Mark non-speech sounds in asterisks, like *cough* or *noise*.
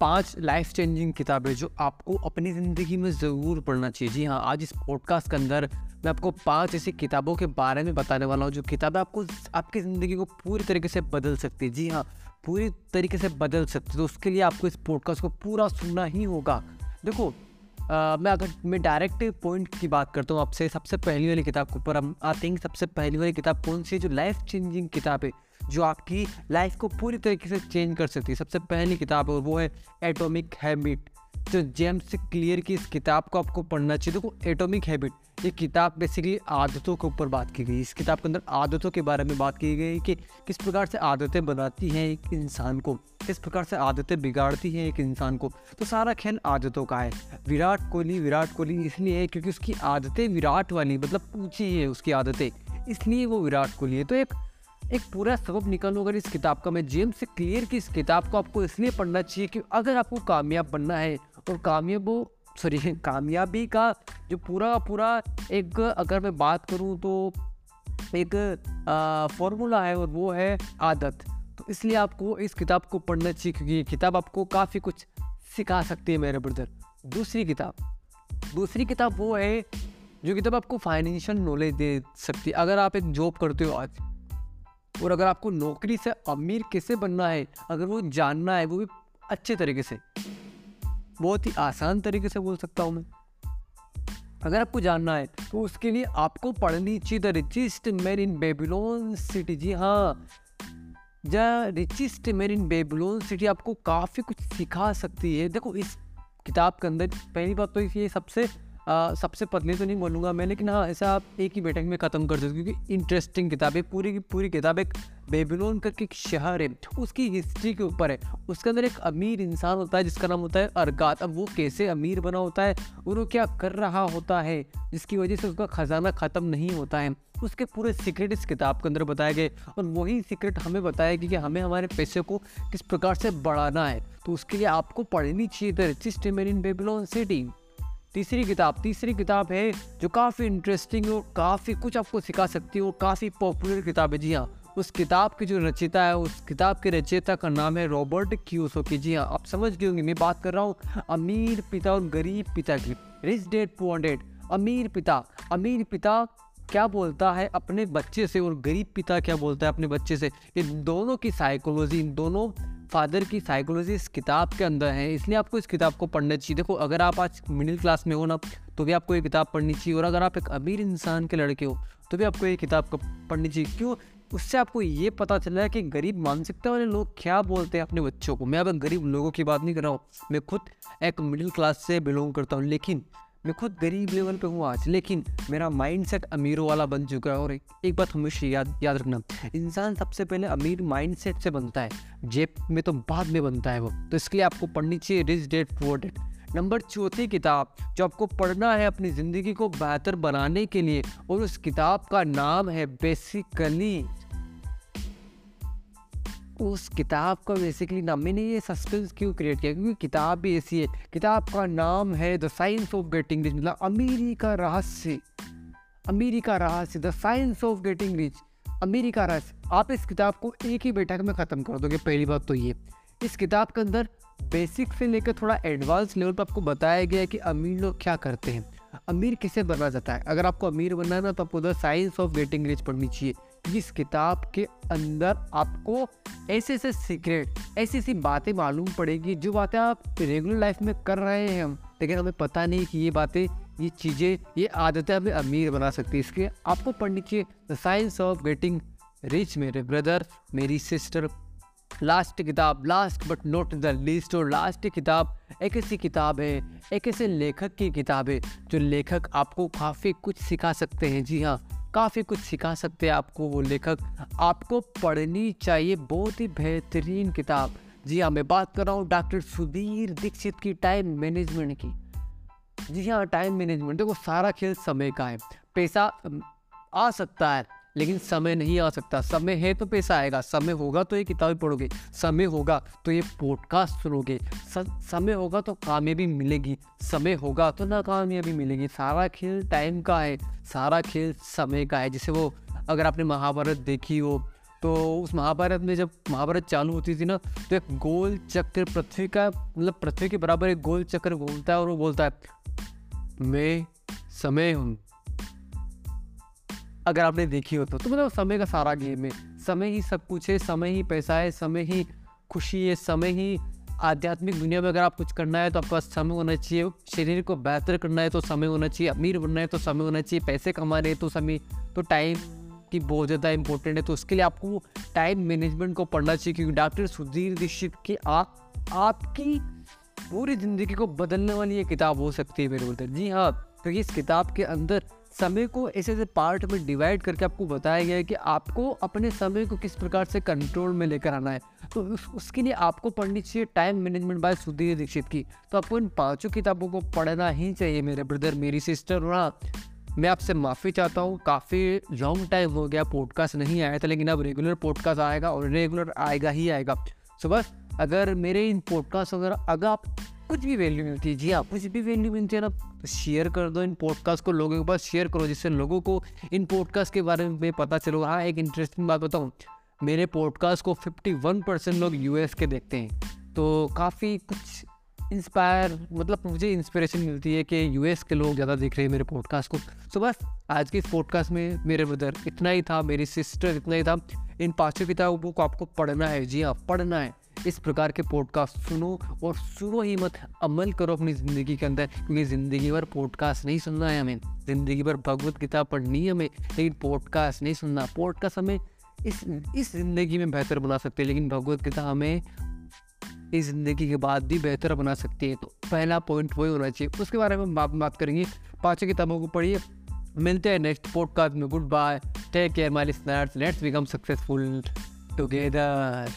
पाँच life changing किताबें जो आपको अपनी ज़िंदगी में ज़रूर पढ़ना चाहिए। जी हाँ आज इस पॉडकास्ट के अंदर मैं आपको पाँच ऐसी किताबों के बारे में बताने वाला हूँ, जो किताबें आपको आपकी ज़िंदगी को पूरी तरीके से बदल सकती है। जी हाँ पूरी तरीके से बदल सकती है। तो उसके लिए आपको इस पॉडकास्ट को पूरा सुनना ही होगा। देखो आ, मैं अगर मैं डायरेक्ट पॉइंट की बात करता हूँ आपसे सबसे पहली वाली किताब के ऊपर हम आते हैं। सबसे पहली वाली किताब कौन सी जो लाइफ चेंजिंग किताब है जो आपकी लाइफ को पूरी तरीके से चेंज कर सकती है। सबसे पहली किताब है और वो है एटॉमिक हैबिट जो जेम्स क्लियर की इस किताब को आपको पढ़ना चाहिए। देखो, एटॉमिक हैबिट, ये किताब बेसिकली आदतों के ऊपर बात की गई इस किताब के अंदर आदतों के बारे में बात की गई कि किस प्रकार से आदतें बनाती हैं एक इंसान को, किस प्रकार से आदतें बिगाड़ती हैं एक इंसान को। तो सारा खेल आदतों का है। विराट कोहली विराट कोहली इसलिए है क्योंकि उसकी आदतें विराट वाली मतलब ऊँची है उसकी आदतें, इसलिए वो विराट कोहली है। तो एक एक पूरा सबक निकालूँ अगर इस किताब का मैं, जेम्स से क्लियर की इस किताब को आपको इसलिए पढ़ना चाहिए कि अगर आपको कामयाब बनना है, और कामयाब सॉरी *laughs* कामयाबी का जो पूरा पूरा एक अगर मैं बात करूँ तो एक फॉर्मूला है और वो है आदत। तो इसलिए आपको इस किताब को पढ़ना चाहिए क्योंकि ये किताब आपको काफ़ी कुछ सिखा सकती है मेरे ब्रदर दूसरी किताब दूसरी किताब वो है जो किताब आपको फाइनेंशियल नॉलेज दे सकती है। अगर आप एक जॉब करते हो आज और अगर आपको नौकरी से अमीर कैसे बनना है, अगर वो जानना है, वो भी अच्छे तरीके से। बहुत ही आसान तरीके से बोल सकता हूँ मैं। अगर आपको जानना है तो उसके लिए आपको पढ़नी चाहिए द रिचिस्ट मेर इन बेबीलोन सिटी। जी हाँ द रिचिस्ट मेर इन बेबीलोन सिटी आपको काफ़ी कुछ सिखा सकती है। देखो, इस किताब के अंदर पहली बात तो ये सबसे आ, सबसे पतली तो नहीं बोलूँगा मैं लेकिन हाँ ऐसा आप एक ही बैठक में ख़त्म कर सकते क्योंकि इंटरेस्टिंग किताब है पूरी की पूरी किताब एक बेबीलोन करके एक शहर है उसकी हिस्ट्री के ऊपर है। उसके अंदर एक अमीर इंसान होता है जिसका नाम होता है अरगात। अब वो कैसे अमीर बना होता है और वो क्या कर रहा होता है जिसकी वजह से उसका खजाना ख़त्म नहीं होता है। उसके पूरे सीक्रेट इस किताब के अंदर बताए गए और वही सीक्रेट हमें बताया गया कि हमें हमारे पैसे को किस प्रकार से बढ़ाना है। तो उसके लिए आपको पढ़नी चाहिए the richest in Babylon city. तीसरी किताब तीसरी किताब है जो काफ़ी इंटरेस्टिंग और काफ़ी कुछ आपको सिखा सकती है और काफ़ी पॉपुलर किताब है। जी हाँ उस किताब की जो रचयिता है, उस किताब के रचयिता का नाम है रॉबर्ट क्यूसो की जी हाँ आप समझ गए होंगे, मैं बात कर रहा हूँ अमीर पिता और गरीब पिता की। रिच डेड पुअर डेड अमीर पिता। अमीर पिता क्या बोलता है अपने बच्चे से और गरीब पिता क्या बोलता है अपने बच्चे से? इन दोनों की साइकोलॉजी इन दोनों फादर की साइकोलॉजी इस किताब के अंदर है, इसलिए आपको इस किताब को पढ़ना चाहिए। देखो, अगर आप आज मिडिल क्लास में हो ना तो भी आपको ये किताब पढ़नी चाहिए, और अगर आप एक अमीर इंसान के लड़के हो तो भी आपको ये किताब पढ़नी चाहिए। क्यों? उससे आपको ये पता चला है कि गरीब मानसिकता वाले लोग क्या बोलते हैं अपने बच्चों को। मैं अब गरीब लोगों की बात नहीं कर रहा हूँ, मैं खुद एक मिडिल क्लास से बिलोंग करता हूँ, लेकिन मैं खुद गरीब लेवल पे हूँ आज लेकिन मेरा माइंड सेट अमीरों वाला बन चुका है। और एक, बात हमेशा याद याद रखना इंसान सबसे पहले अमीर माइंड सेट से बनता है जेब में तो बाद में बनता है वो। तो इसके लिए आपको पढ़नी चाहिए rich dad poor dad number चौथी किताब जो आपको पढ़ना है अपनी ज़िंदगी को बेहतर बनाने के लिए और उस किताब का नाम है बेसिकली उस किताब का बेसिकली नाम, मैंने ये सस्पेंस क्यों क्रिएट किया? क्योंकि किताब भी ऐसी है। किताब का नाम है the science of getting rich मतलब अमीरी का रहस्य। अमीरी का रहस्य the science of getting rich अमीरी का रहस्य। आप इस किताब को एक ही बैठक में ख़त्म कर दोगे, पहली बात तो ये। इस किताब के अंदर बेसिक से लेकर थोड़ा एडवांस लेवल पर आपको बताया गया है कि अमीर लोग क्या करते हैं। अमीर किसे बना जाता है? अगर आपको अमीर बनना है ना तो आपको the science of getting rich पढ़नी चाहिए। इस किताब के अंदर आपको ऐसे ऐसे सीक्रेट ऐसी ऐसी बातें मालूम पड़ेगी जो बातें आप रेगुलर लाइफ में कर रहे हैं हम। लेकिन हमें पता नहीं कि ये बातें, ये चीज़ें, ये आदतें हमें अमीर बना सकती है। इसके आपको पढ़नी चाहिए the science of getting rich मेरे ब्रदर मेरी सिस्टर लास्ट किताब last but not the least और लास्ट किताब एक ऐसी किताब है, एक ऐसे लेखक की किताब है, जो लेखक आपको काफ़ी कुछ सिखा सकते हैं। जी हाँ काफ़ी कुछ सिखा सकते हैं आपको वो लेखक। आपको पढ़नी चाहिए बहुत ही बेहतरीन किताब। जी हाँ मैं बात कर रहा हूँ डॉक्टर सुधीर दीक्षित की टाइम मैनेजमेंट की। जी हाँ टाइम मैनेजमेंट, देखो सारा खेल समय का है। पैसा आ सकता है। लेकिन समय नहीं आ सकता। समय है तो पैसा आएगा, समय होगा तो ये किताबें पढ़ोगे, समय होगा तो ये पॉडकास्ट सुनोगे समय होगा तो कामयाबी मिलेगी, समय होगा तो नाकामयाबी मिलेगी। सारा खेल टाइम का है, सारा खेल समय का है। जैसे वो अगर आपने महाभारत देखी हो तो उस महाभारत में जब महाभारत चालू होती थी ना तो एक गोल चक्र पृथ्वी का मतलब पृथ्वी के बराबर एक गोल चक्र घूमता है और वो बोलता है, मैं समय हूँ अगर आपने देखी हो तो, तो मतलब समय का सारा गेम है। समय ही सब कुछ है समय ही पैसा है समय ही खुशी है समय ही आध्यात्मिक दुनिया में अगर आप कुछ करना है तो आपके पास समय होना चाहिए। शरीर को बेहतर करना है तो समय होना चाहिए। अमीर बनना है तो समय होना चाहिए। पैसे कमाने तो समय तो टाइम की बहुत ज़्यादा इंपॉर्टेंट है। तो उसके लिए आपको टाइम मैनेजमेंट को पढ़ना चाहिए क्योंकि डॉक्टर सुधीर दीक्षित की आप आपकी पूरी ज़िंदगी को बदलने वाली ये किताब हो सकती है मेरे बोलते जी हाँ क्योंकि इस किताब के अंदर समय को ऐसे ऐसे पार्ट में डिवाइड करके आपको बताया गया है कि आपको अपने समय को किस प्रकार से कंट्रोल में लेकर आना है। तो उस, उसके लिए आपको पढ़नी चाहिए time management by Sudhir Dixit की। तो आपको इन पाँचों किताबों को पढ़ना ही चाहिए मेरे ब्रदर मेरी सिस्टर और हाँ मैं आपसे माफ़ी चाहता हूँ काफ़ी लॉन्ग टाइम हो गया पॉडकास्ट नहीं आया था लेकिन अब रेगुलर पॉडकास्ट आएगा और रेगुलर आएगा ही आएगा। सो बस अगर मेरे इन पॉडकास्ट वगैरह अगर आप कुछ भी वैल्यू मिलती है। जी हाँ कुछ भी वैल्यू मिलती है ना तो शेयर कर दो इन पॉडकास्ट को लोगों के पास शेयर करो, जिससे लोगों को इन पॉडकास्ट के बारे में पता चलो। हाँ एक इंटरेस्टिंग बात बताऊँ, मेरे पॉडकास्ट को 51 परसेंट लोग यूएस के देखते हैं। तो काफ़ी कुछ इंस्पायर मतलब मुझे इंस्पिरेशन मिलती है कि यूएस के लोग ज़्यादा देख रहे हैं मेरे पॉडकास्ट को। सो बस, आज के इस पॉडकास्ट में मेरे ब्रदर इतना ही था, मेरी सिस्टर इतना ही था। इन पाँचों किताबों को आपको पढ़ना है। जी हाँ पढ़ना है। इस प्रकार के पॉडकास्ट सुनो और सुनो ही मत अमल करो अपनी ज़िंदगी के अंदर, क्योंकि ज़िंदगी भर पॉडकास्ट नहीं सुनना है हमें। ज़िंदगी भर भगवत गीता पढ़नी है हमें, लेकिन पॉडकास्ट नहीं सुनना। पॉडकास्ट हमें इस इस ज़िंदगी में बेहतर बना सकते हैं, लेकिन भगवत गीता हमें इस ज़िंदगी के बाद भी बेहतर बना सकती है। तो पहला पॉइंट वही होना चाहिए। उसके बारे में बात बात करेंगे। पाँचों किताबों को पढ़िए। मिलते हैं नेक्स्ट पॉडकास्ट में। Goodbye take care my listeners let's become successful together